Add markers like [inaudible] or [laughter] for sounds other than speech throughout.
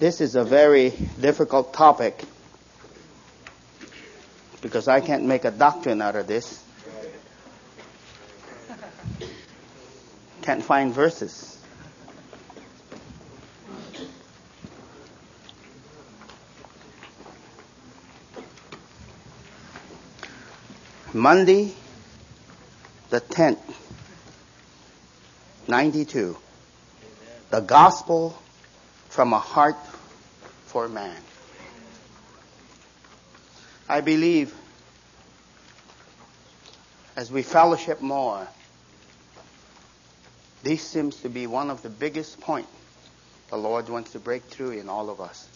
This is a very difficult topic because I can't make a doctrine out of this. Can't find verses. Monday, the 10th, 92. The gospel from a heart for man. I believe as we fellowship more, this seems to be one of the biggest points the Lord wants to break through in all of us.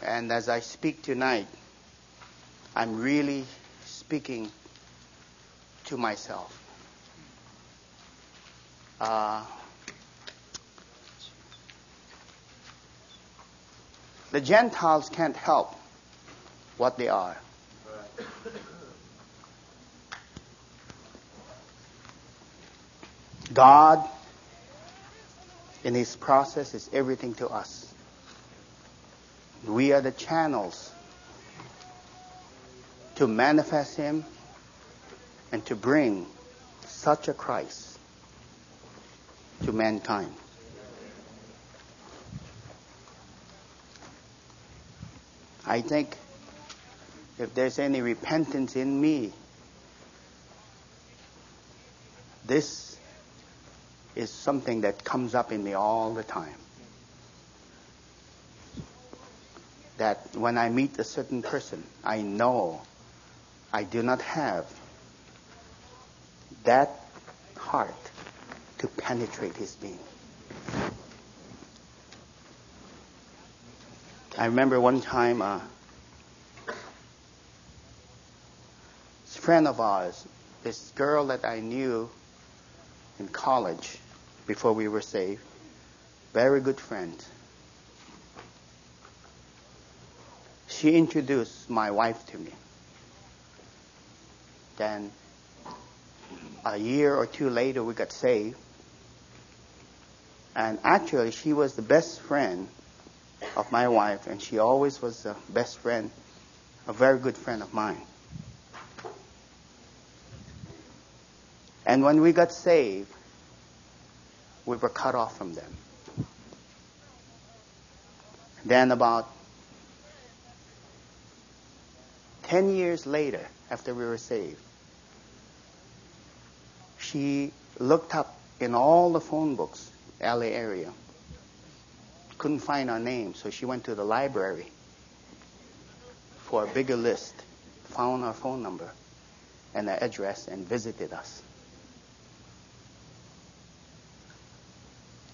And as I speak tonight, I'm really speaking to myself. Uh, the Gentiles can't help what they are. God, in His process, is everything to us. We are the channels to manifest Him and to bring such a Christ to mankind. I think if there's any repentance in me, this is something that comes up in me all the time. That when I meet a certain person, I know I do not have that heart to penetrate his being. I remember one time uh, a friend of ours, this girl that I knew in college before we were saved, very good friend. She introduced my wife to me. Then a year or two later, we got saved. And actually, she was the best friend of my wife, and she always was the best friend, a very good friend of mine. And when we got saved, we were cut off from them. Then about 10 years later, after we were saved, she looked up in all the phone books, LA area. Couldn't find our name, so she went to the library for a bigger list, found our phone number and our address, and visited us.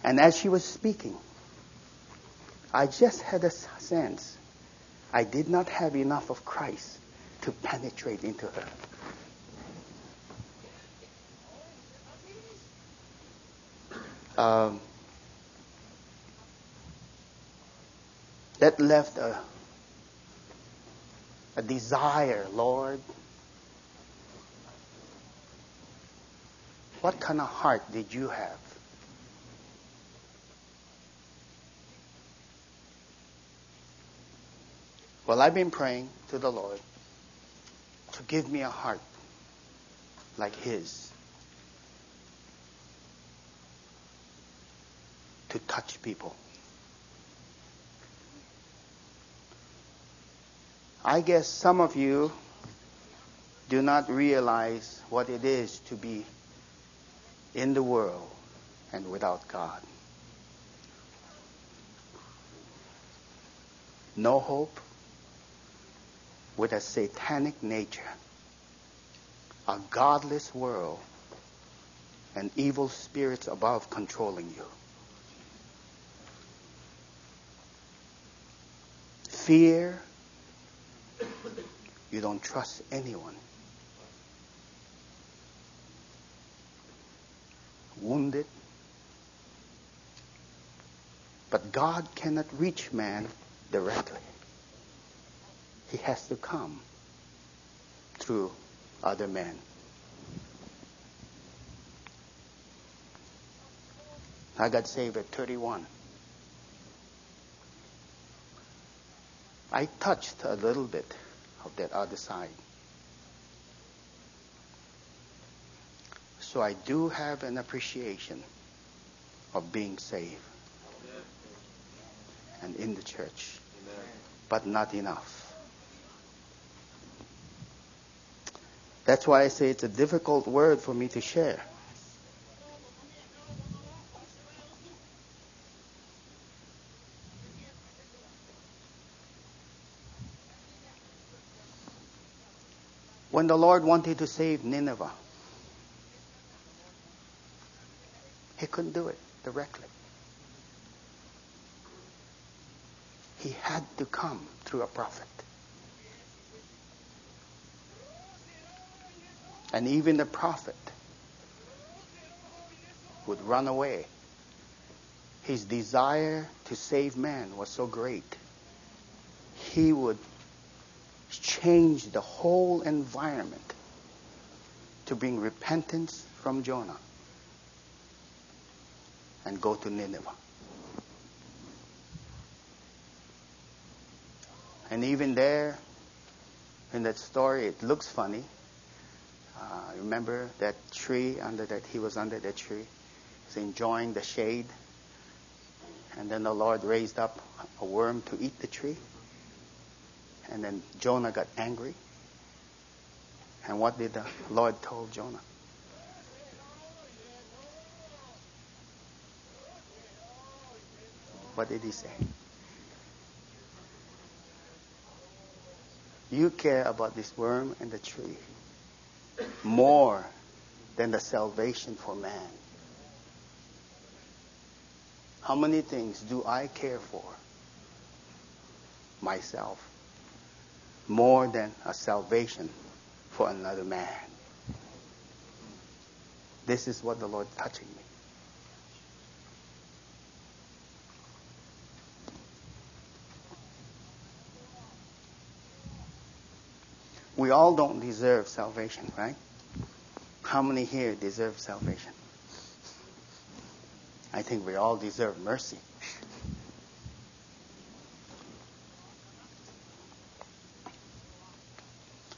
And as she was speaking, I just had a sense I did not have enough of Christ to penetrate into her. Um, that left a, a desire, Lord. What kind of heart did you have? Well, I've been praying to the Lord to give me a heart like His. To touch people. I guess some of you do not realize what it is to be in the world and without God. No hope with a satanic nature, a godless world, and evil spirits above controlling you. Fear, you don't trust anyone. Wounded. But God cannot reach man directly. He has to come through other men. I got saved at 31. I touched a little bit of that other side. So I do have an appreciation of being saved and in the church, but not enough. That's why I say it's a difficult word for me to share. When the Lord wanted to save Nineveh, He couldn't do it directly. He had to come through a prophet. And even the prophet would run away. His desire to save man was so great. He would change the whole environment to bring repentance from Jonah and go to Nineveh. And even there, in that story, it looks funny. Uh, remember that tree under that he was under that tree, he's enjoying the shade, and then the Lord raised up a worm to eat the tree, and then Jonah got angry. And what did the Lord told Jonah? What did he say? You care about this worm and the tree more than the salvation for man. How many things do I care for? Myself. More than a salvation for another man. This is what the Lord touching me. We all don't deserve salvation, right? How many here deserve salvation? I think we all deserve mercy.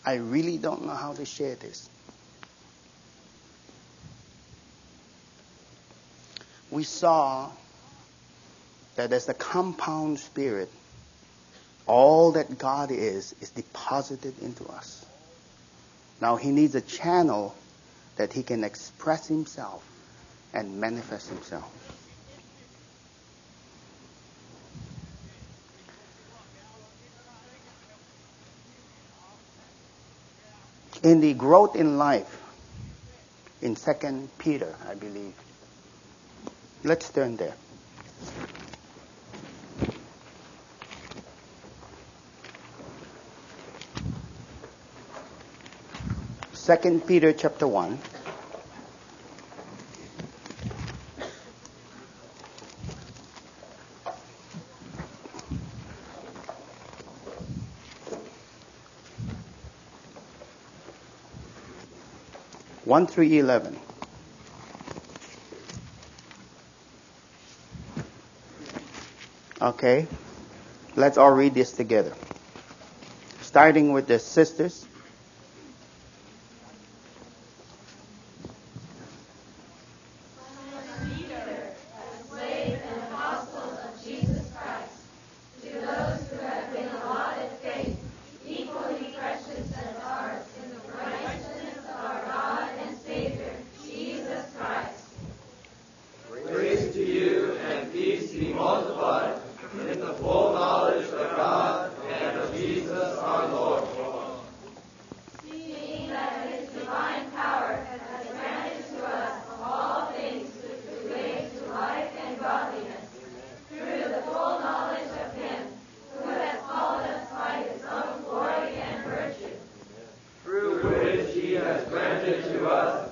I really don't know how to share this. We saw that as the compound spirit, all that God is, is deposited into us. Now he needs a channel that he can express himself and manifest himself. In the growth in life, in Second Peter, I believe. Let's turn there. Second Peter chapter 1. One through eleven. Okay, let's all read this together. Starting with the sisters. us.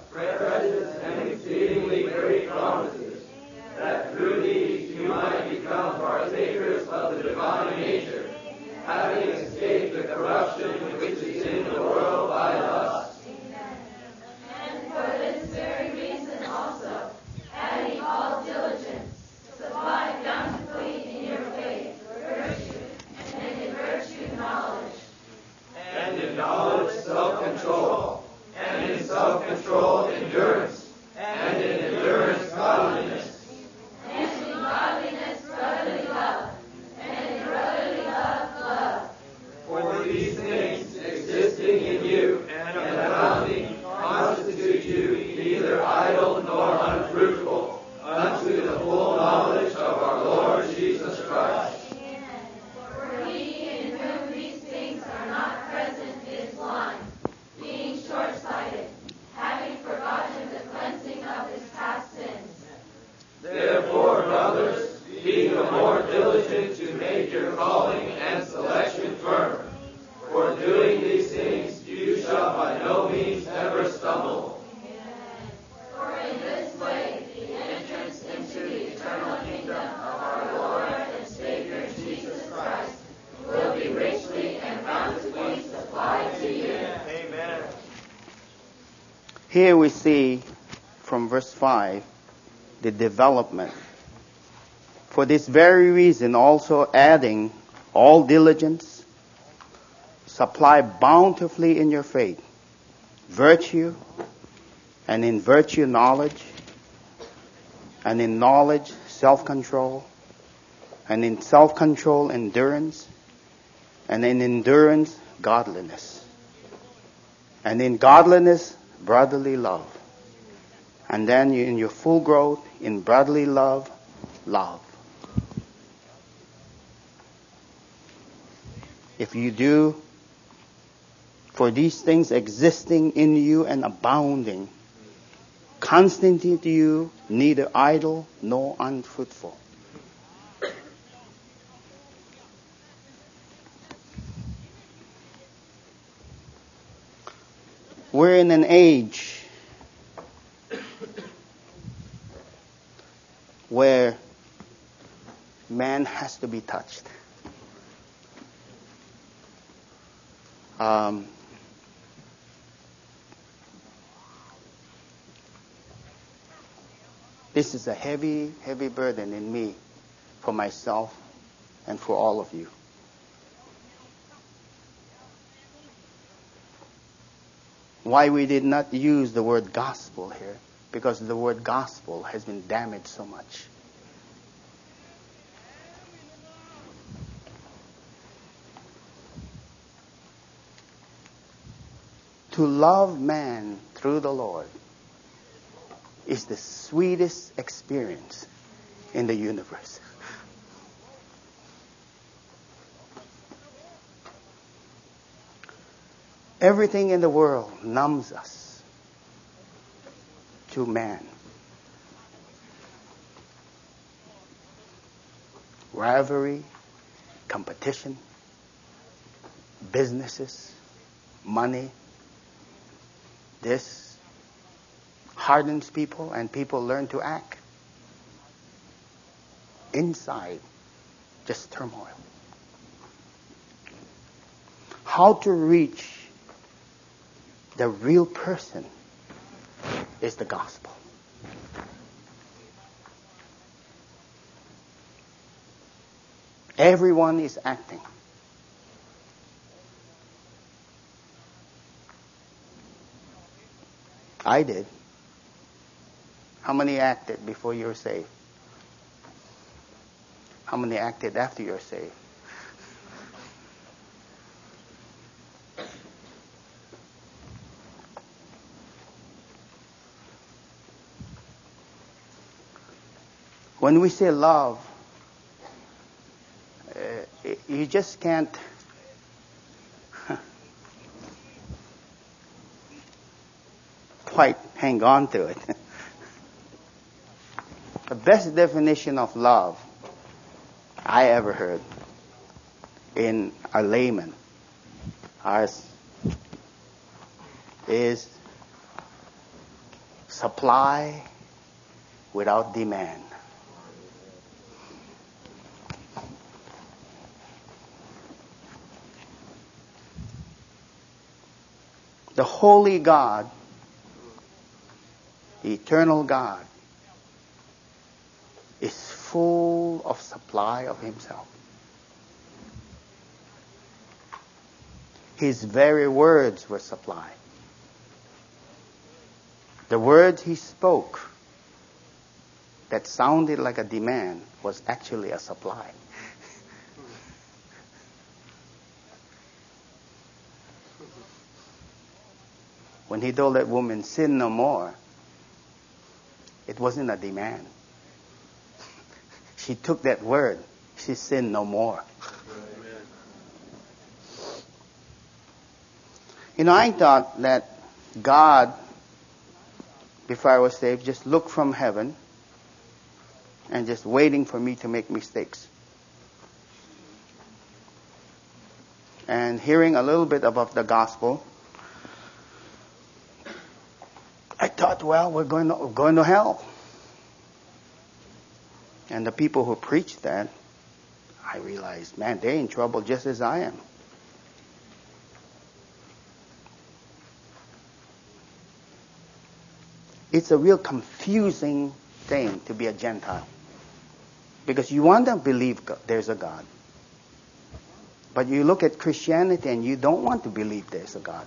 Here we see from verse 5 the development. For this very reason, also adding all diligence, supply bountifully in your faith, virtue, and in virtue, knowledge, and in knowledge, self control, and in self control, endurance, and in endurance, godliness, and in godliness, brotherly love. And then in your full growth, in brotherly love, love. If you do, for these things existing in you and abounding, constantly to you, neither idle nor unfruitful. We're in an age where man has to be touched. Um, this is a heavy, heavy burden in me for myself and for all of you. Why we did not use the word gospel here? Because the word gospel has been damaged so much. To love man through the Lord is the sweetest experience in the universe. Everything in the world numbs us to man. Rivalry, competition, businesses, money, this hardens people and people learn to act. Inside, just turmoil. How to reach the real person is the gospel. Everyone is acting. I did. How many acted before you were saved? How many acted after you're saved? When we say love, uh, you just can't [laughs] quite hang on to it. [laughs] the best definition of love I ever heard in a layman ours is supply without demand. The holy God, the eternal God, is full of supply of himself. His very words were supply. The words he spoke that sounded like a demand was actually a supply. When he told that woman, sin no more, It wasn't a demand. [laughs] She took that word. She sinned no more. You know, I thought that God, before I was saved, just looked from heaven and just waiting for me to make mistakes. And hearing a little bit about the gospel, I thought, well, we're going to, we're going to hell. And the people who preached that, I realized, man, they're in trouble just as I am. It's a real confusing thing to be a Gentile. Because you want to believe there's a God. But you look at Christianity and you don't want to believe there's a God.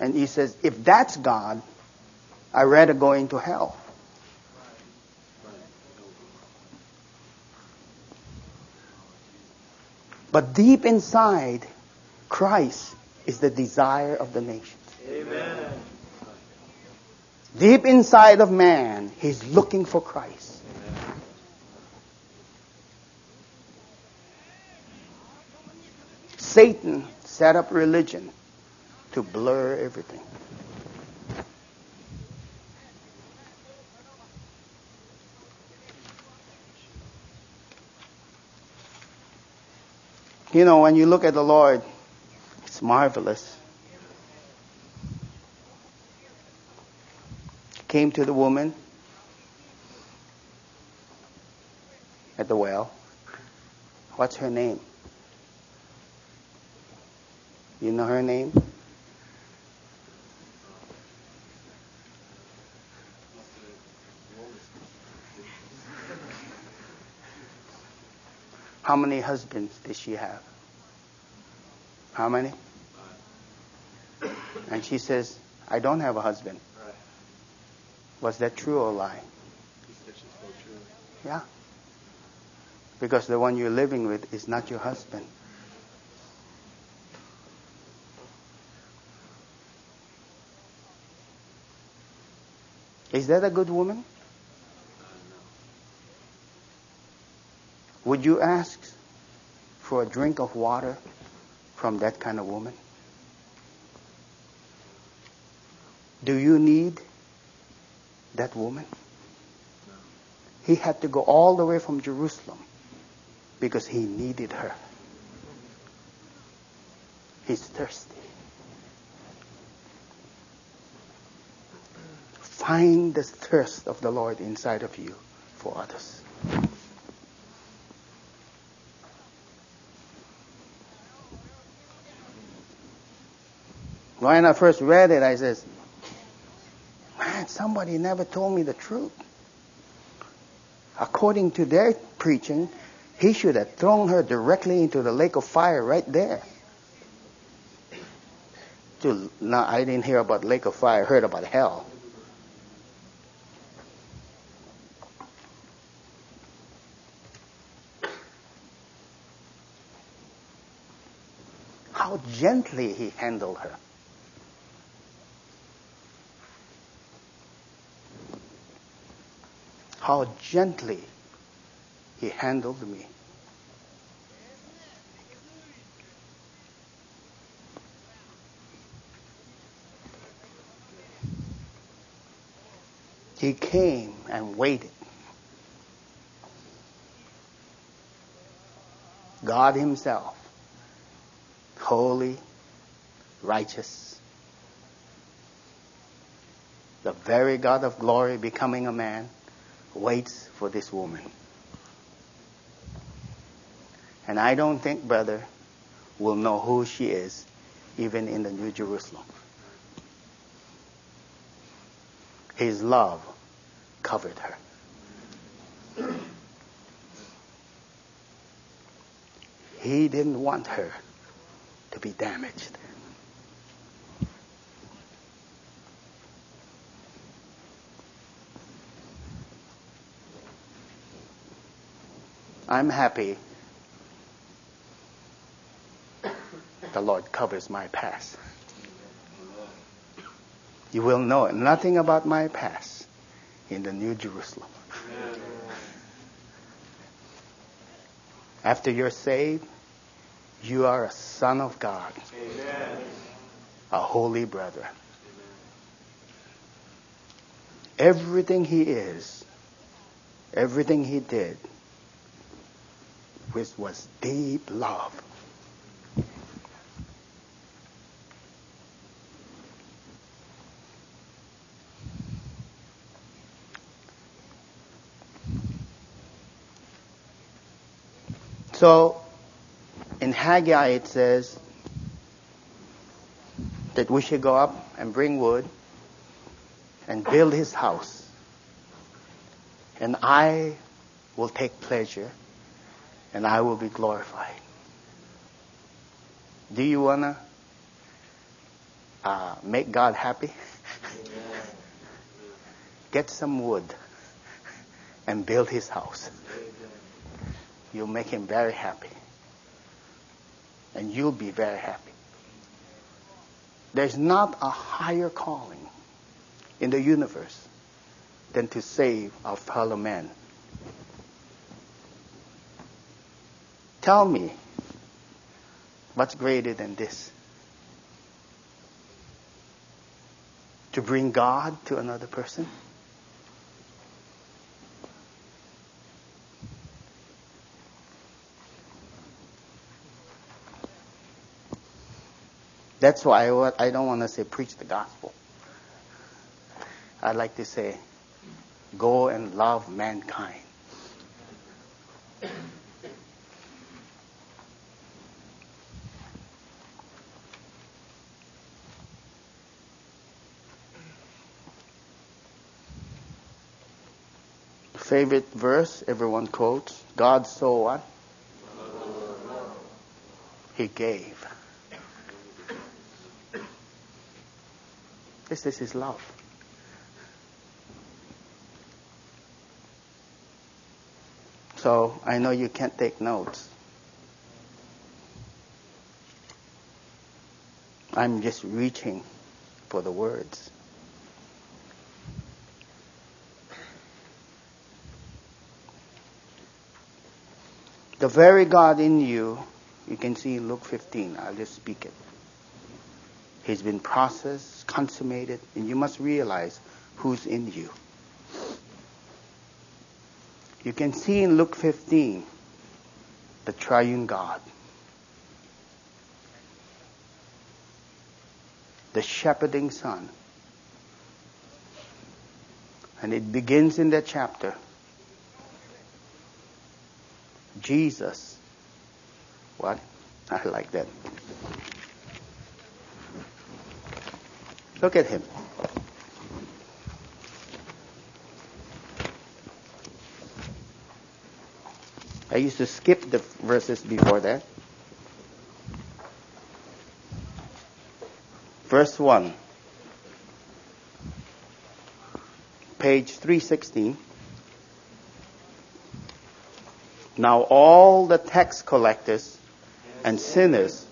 And he says, if that's God, I'd rather go into hell. But deep inside, Christ is the desire of the nations. Amen. Deep inside of man, he's looking for Christ. Satan set up religion to blur everything. You know, when you look at the Lord, it's marvelous. Came to the woman at the well. What's her name? You know her name? Many husbands did she have? How many? And she says, I don't have a husband. Was that true or a lie? Yeah. Because the one you're living with is not your husband. Is that a good woman? Would you ask for a drink of water from that kind of woman? Do you need that woman? He had to go all the way from Jerusalem because he needed her. He's thirsty. Find the thirst of the Lord inside of you for others. When I first read it, I says, man, somebody never told me the truth. According to their preaching, he should have thrown her directly into the lake of fire right there. To, now, I didn't hear about lake of fire, I heard about hell. How gently he handled her. How gently he handled me. He came and waited. God Himself, holy, righteous, the very God of glory becoming a man, waits for this woman. And I don't think, brother, will know who she is, even in the New Jerusalem. His love covered her. He didn't want her to be damaged. I'm happy the Lord covers my past. You will know nothing about my past in the New Jerusalem. After you're saved, you are a son of God, Amen. a holy brother. Everything he is, everything he did, was, was deep love. So, in Haggai it says that we should go up and bring wood and build his house. And I will take pleasure and I will be glorified. Do you want to uh, make God happy? [laughs] Get some wood and build his house. You'll make him very happy. And you'll be very happy. There's not a higher calling in the universe than to save our fellow man. Tell me, what's greater than this? To bring God to another person? That's why I don't want to say preach the gospel. I'd like to say, go and love mankind. Favorite verse everyone quotes God so what? He gave. This is His love. So I know you can't take notes. I'm just reaching for the words. The very God in you, you can see in Luke 15. I'll just speak it. He's been processed, consummated, and you must realize who's in you. You can see in Luke 15 the triune God. The shepherding son. And it begins in that chapter. Jesus. What? I like that. Look at him. I used to skip the verses before that. Verse 1. Page 316. Now all the tax collectors and sinners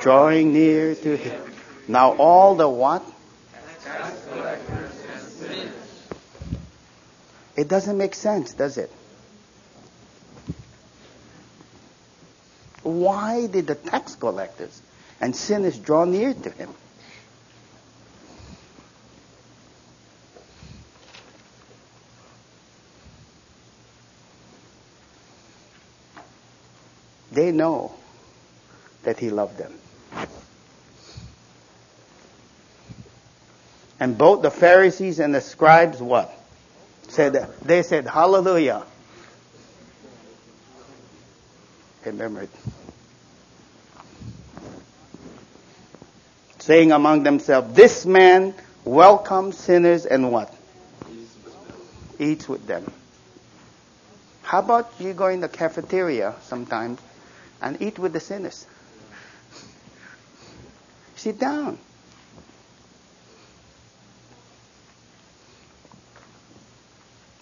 drawing near to him. Now all the what? It doesn't make sense, does it? Why did the tax collectors and sinners draw near to him? They know that he loved them. And both the Pharisees and the scribes what? Said they said hallelujah. Remember it. Saying among themselves, this man welcomes sinners and what? Eats with them. How about you go in the cafeteria sometimes and eat with the sinners? Sit down.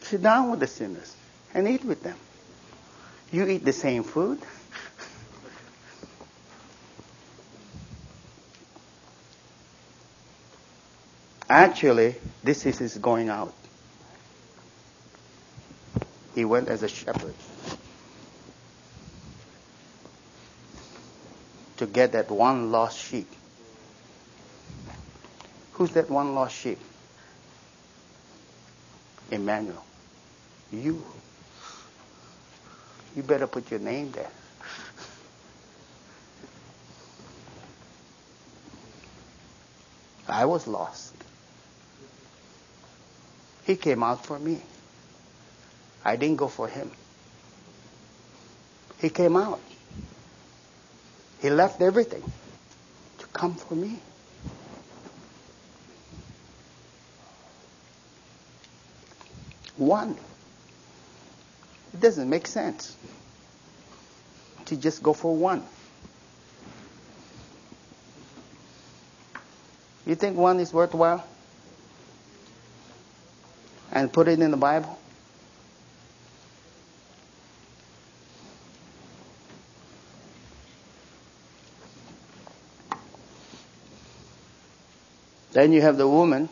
Sit down with the sinners and eat with them. You eat the same food. Actually, this is his going out. He went as a shepherd to get that one lost sheep. Who's that one lost sheep? Emmanuel. You. You better put your name there. I was lost. He came out for me. I didn't go for him. He came out. He left everything to come for me. One. It doesn't make sense to just go for one. You think one is worthwhile? And put it in the Bible? Then you have the woman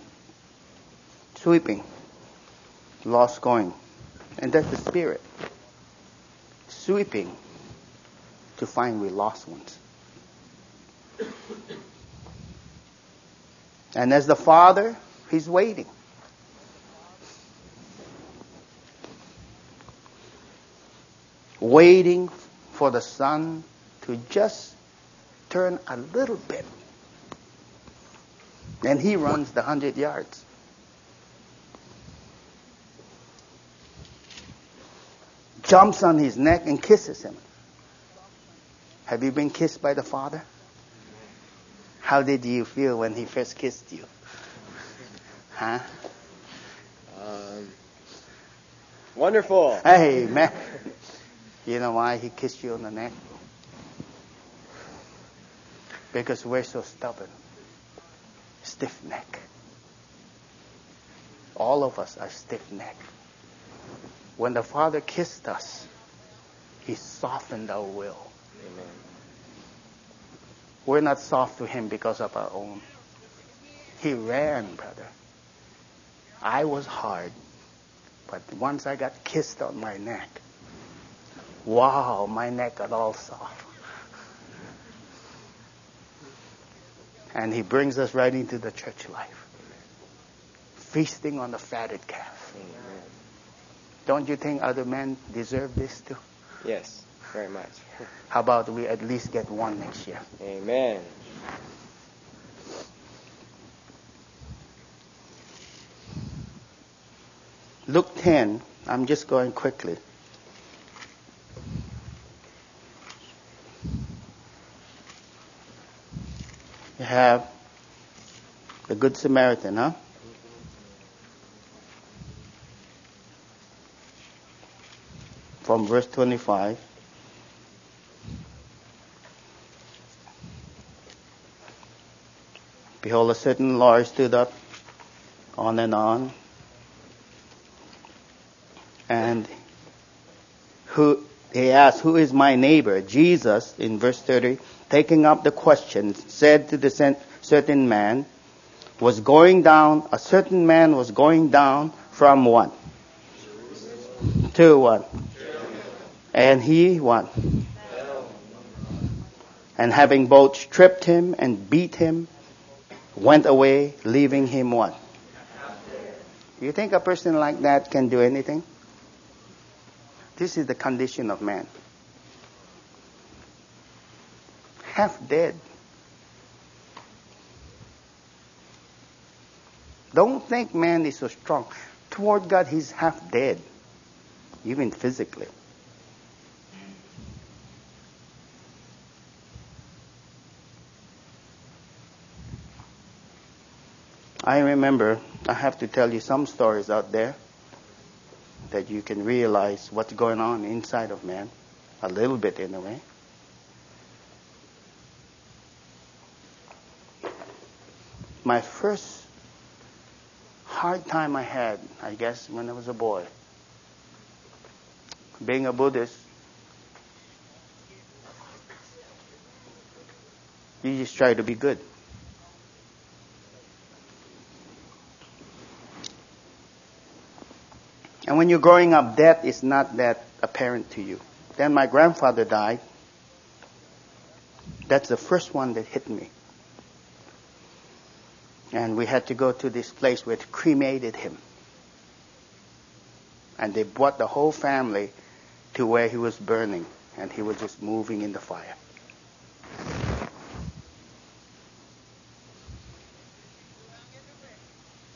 sweeping, lost going. And that's the spirit. Sweeping to find we lost ones. And as the father, he's waiting. Waiting for the son to just turn a little bit. And he runs the hundred yards. Jumps on his neck and kisses him. Have you been kissed by the Father? How did you feel when he first kissed you? Huh? Um, wonderful. Hey, man. You know why he kissed you on the neck? Because we're so stubborn. Stiff neck. All of us are stiff neck. When the Father kissed us, he softened our will. Amen. We're not soft to him because of our own. He ran, brother. I was hard. But once I got kissed on my neck, wow, my neck got all soft. And he brings us right into the church life. Feasting on the fatted calf. Amen. Don't you think other men deserve this too? Yes, very much. [laughs] How about we at least get one next year? Amen. Luke 10, I'm just going quickly. You have the Good Samaritan, huh? From verse 25. Behold, a certain lawyer stood up, on and on, and who he asked, "Who is my neighbor?" Jesus, in verse 30, taking up the question, said to the certain man, was going down. A certain man was going down from what? To what? And he what? And having both stripped him and beat him, went away, leaving him what? You think a person like that can do anything? This is the condition of man. Half dead. Don't think man is so strong. Toward God, he's half dead, even physically. I remember, I have to tell you some stories out there that you can realize what's going on inside of man, a little bit in a way. My first hard time I had, I guess, when I was a boy, being a Buddhist, you just try to be good. When you're growing up, death is not that apparent to you. Then my grandfather died. That's the first one that hit me. And we had to go to this place where it cremated him. And they brought the whole family to where he was burning, and he was just moving in the fire.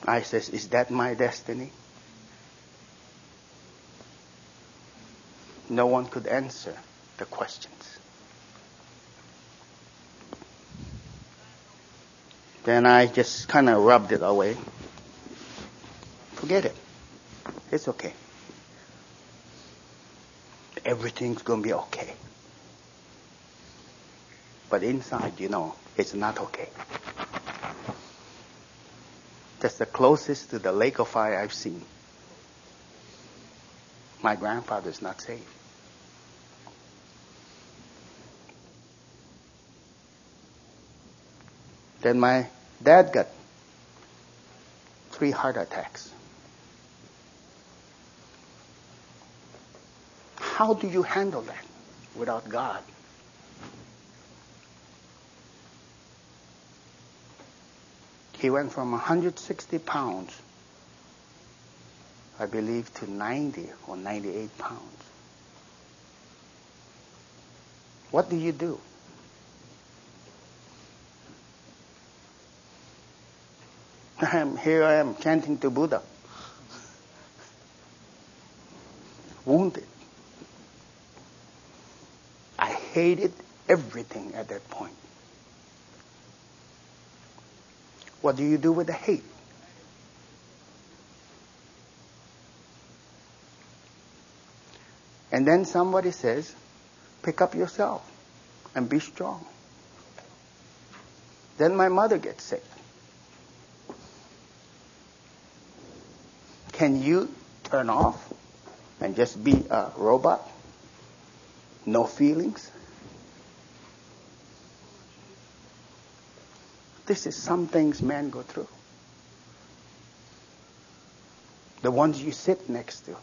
I says, Is that my destiny? No one could answer the questions. Then I just kind of rubbed it away. Forget it. It's okay. Everything's going to be okay. But inside, you know, it's not okay. That's the closest to the lake of fire I've seen. My grandfather's not saved. Then my dad got three heart attacks. How do you handle that without God? He went from 160 pounds, I believe, to 90 or 98 pounds. What do you do? [laughs] I am, here I am chanting to Buddha. Wounded. I hated everything at that point. What do you do with the hate? And then somebody says, pick up yourself and be strong. Then my mother gets sick. Can you turn off and just be a robot? No feelings? This is some things men go through. The ones you sit next to.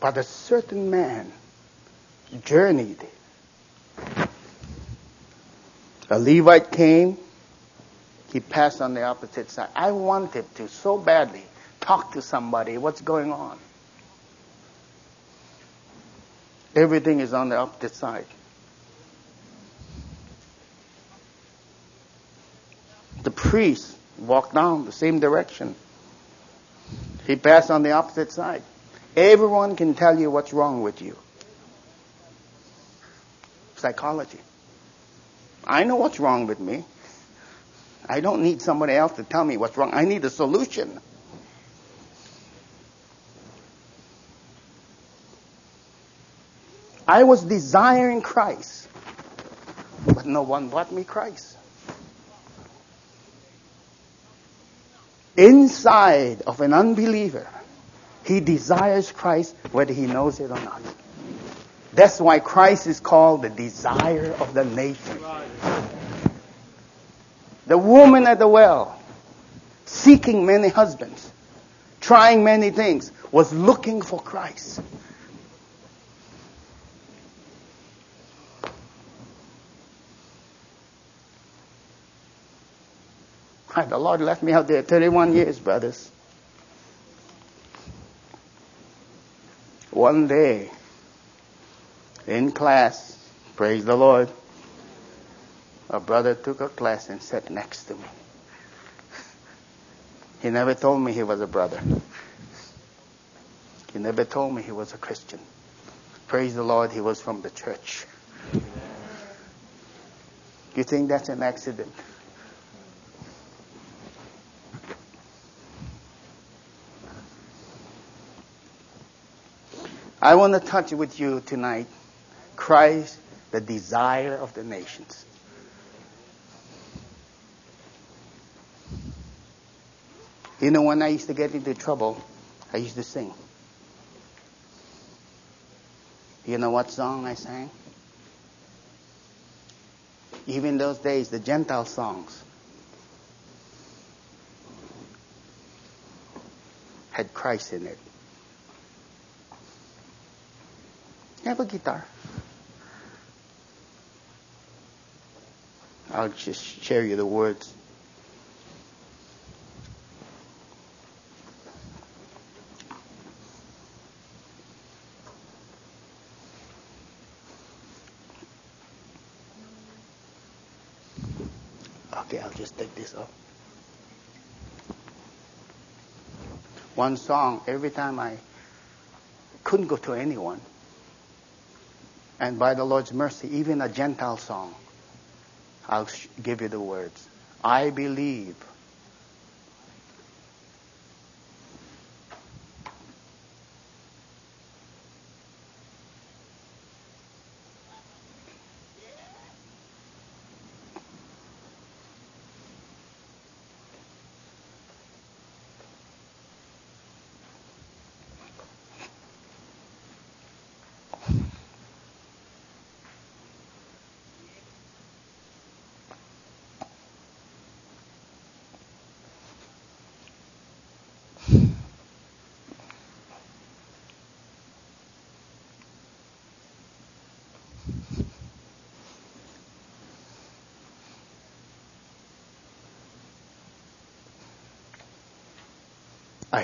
But a certain man journeyed a Levite came, he passed on the opposite side. I wanted to so badly talk to somebody. What's going on? Everything is on the opposite side. The priest walked down the same direction. He passed on the opposite side. Everyone can tell you what's wrong with you. Psychology. I know what's wrong with me. I don't need somebody else to tell me what's wrong. I need a solution. I was desiring Christ, but no one brought me Christ. Inside of an unbeliever, he desires Christ whether he knows it or not. That's why Christ is called the desire of the nation. The woman at the well, seeking many husbands, trying many things, was looking for Christ. The Lord left me out there 31 years, brothers. One day, in class, praise the Lord, a brother took a class and sat next to me. He never told me he was a brother. He never told me he was a Christian. Praise the Lord, he was from the church. You think that's an accident? I want to touch with you tonight Christ, the desire of the nations. You know, when I used to get into trouble, I used to sing. You know what song I sang? Even those days, the Gentile songs had Christ in it. Have a guitar. I'll just share you the words. This up. One song, every time I couldn't go to anyone, and by the Lord's mercy, even a Gentile song, I'll give you the words. I believe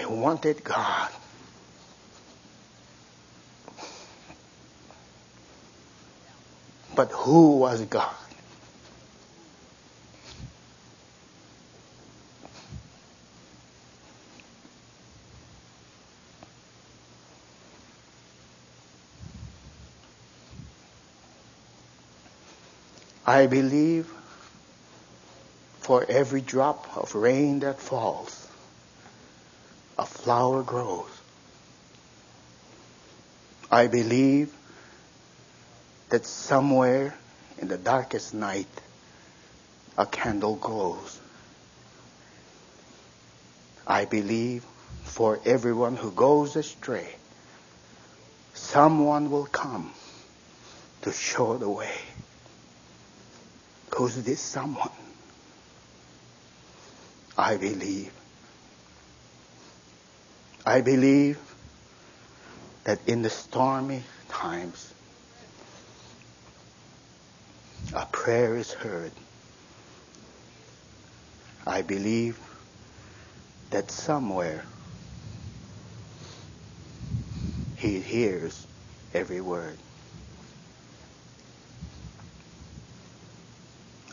I wanted God. But who was God? I believe for every drop of rain that falls, a flower grows. I believe that somewhere in the darkest night, a candle glows. I believe for everyone who goes astray, someone will come to show the way. Who's this someone? I believe. I believe that in the stormy times, a prayer is heard. I believe that somewhere he hears every word.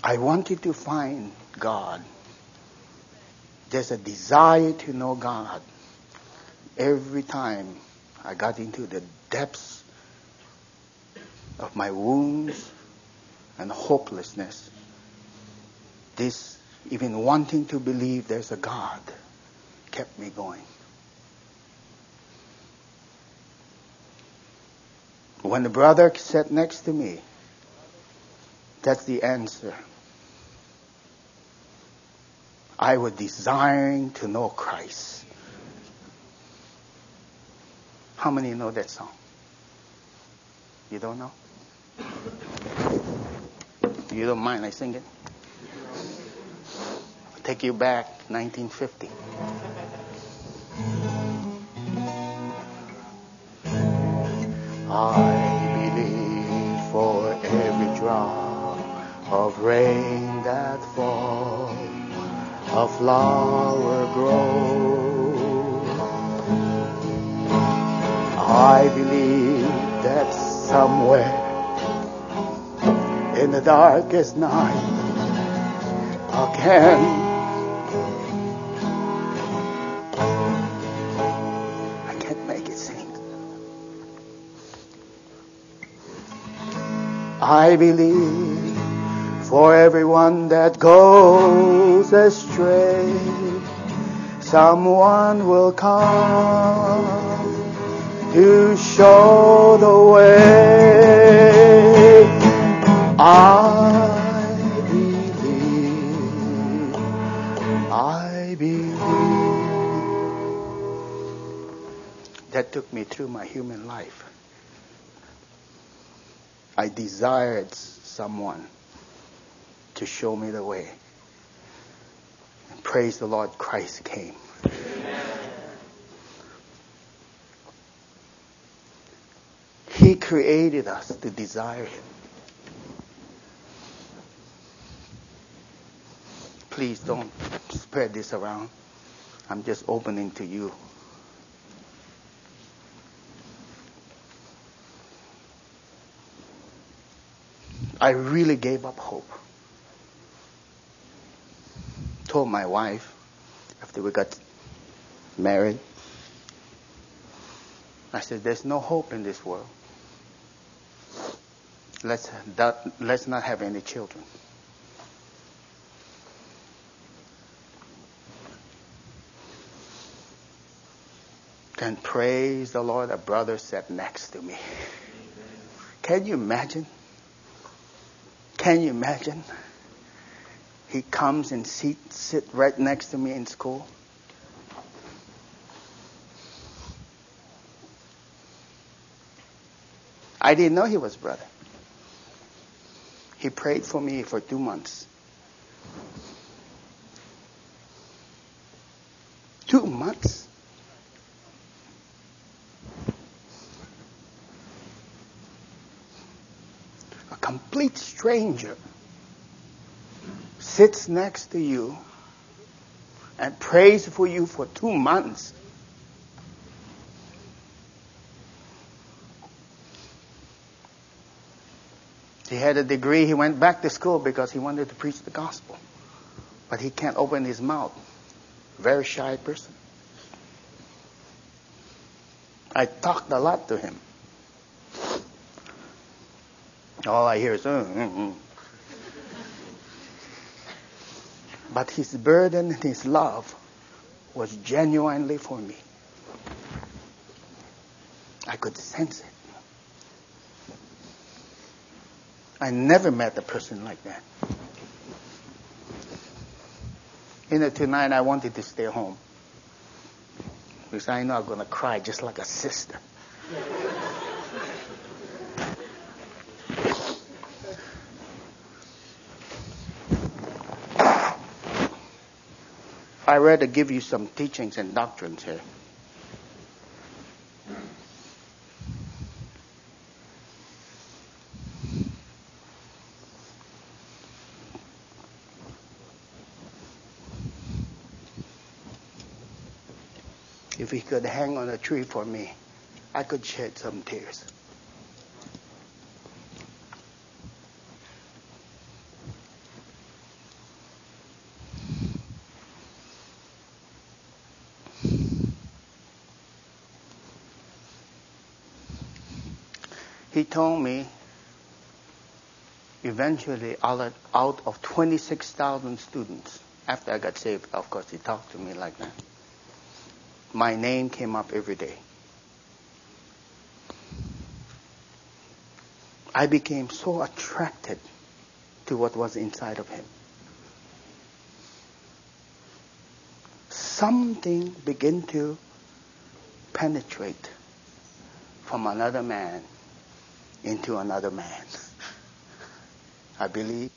I wanted to find God. There's a desire to know God. Every time I got into the depths of my wounds and hopelessness, this, even wanting to believe there's a God, kept me going. When the brother sat next to me, that's the answer. I was desiring to know Christ. How many know that song? You don't know? You don't mind I sing it? I'll take you back 1950. I believe for every drop of rain that falls, a flower grows. I believe that somewhere in the darkest night, I can I can't make it sing. I believe for everyone that goes astray, someone will come to show the way. I believe, I believe. That took me through my human life. I desired someone to show me the way. And praise the Lord, Christ came. Created us to desire Him. Please don't spread this around. I'm just opening to you. I really gave up hope. Told my wife after we got married, I said, There's no hope in this world. Let's, that, let's not have any children. And praise the Lord, a brother sat next to me. Can you imagine? Can you imagine? He comes and sit, sit right next to me in school. I didn't know he was brother. He prayed for me for two months. Two months. A complete stranger sits next to you and prays for you for two months. He had a degree. He went back to school because he wanted to preach the gospel. But he can't open his mouth. Very shy person. I talked a lot to him. All I hear is, mm, mm, mm. but his burden and his love was genuinely for me. I could sense it. I never met a person like that. You know, tonight I wanted to stay home. Because I know I'm going to cry just like a sister. I rather give you some teachings and doctrines here. Could hang on a tree for me, I could shed some tears. He told me eventually out of 26,000 students, after I got saved, of course, he talked to me like that my name came up every day. I became so attracted to what was inside of him. Something began to penetrate from another man into another man. I believe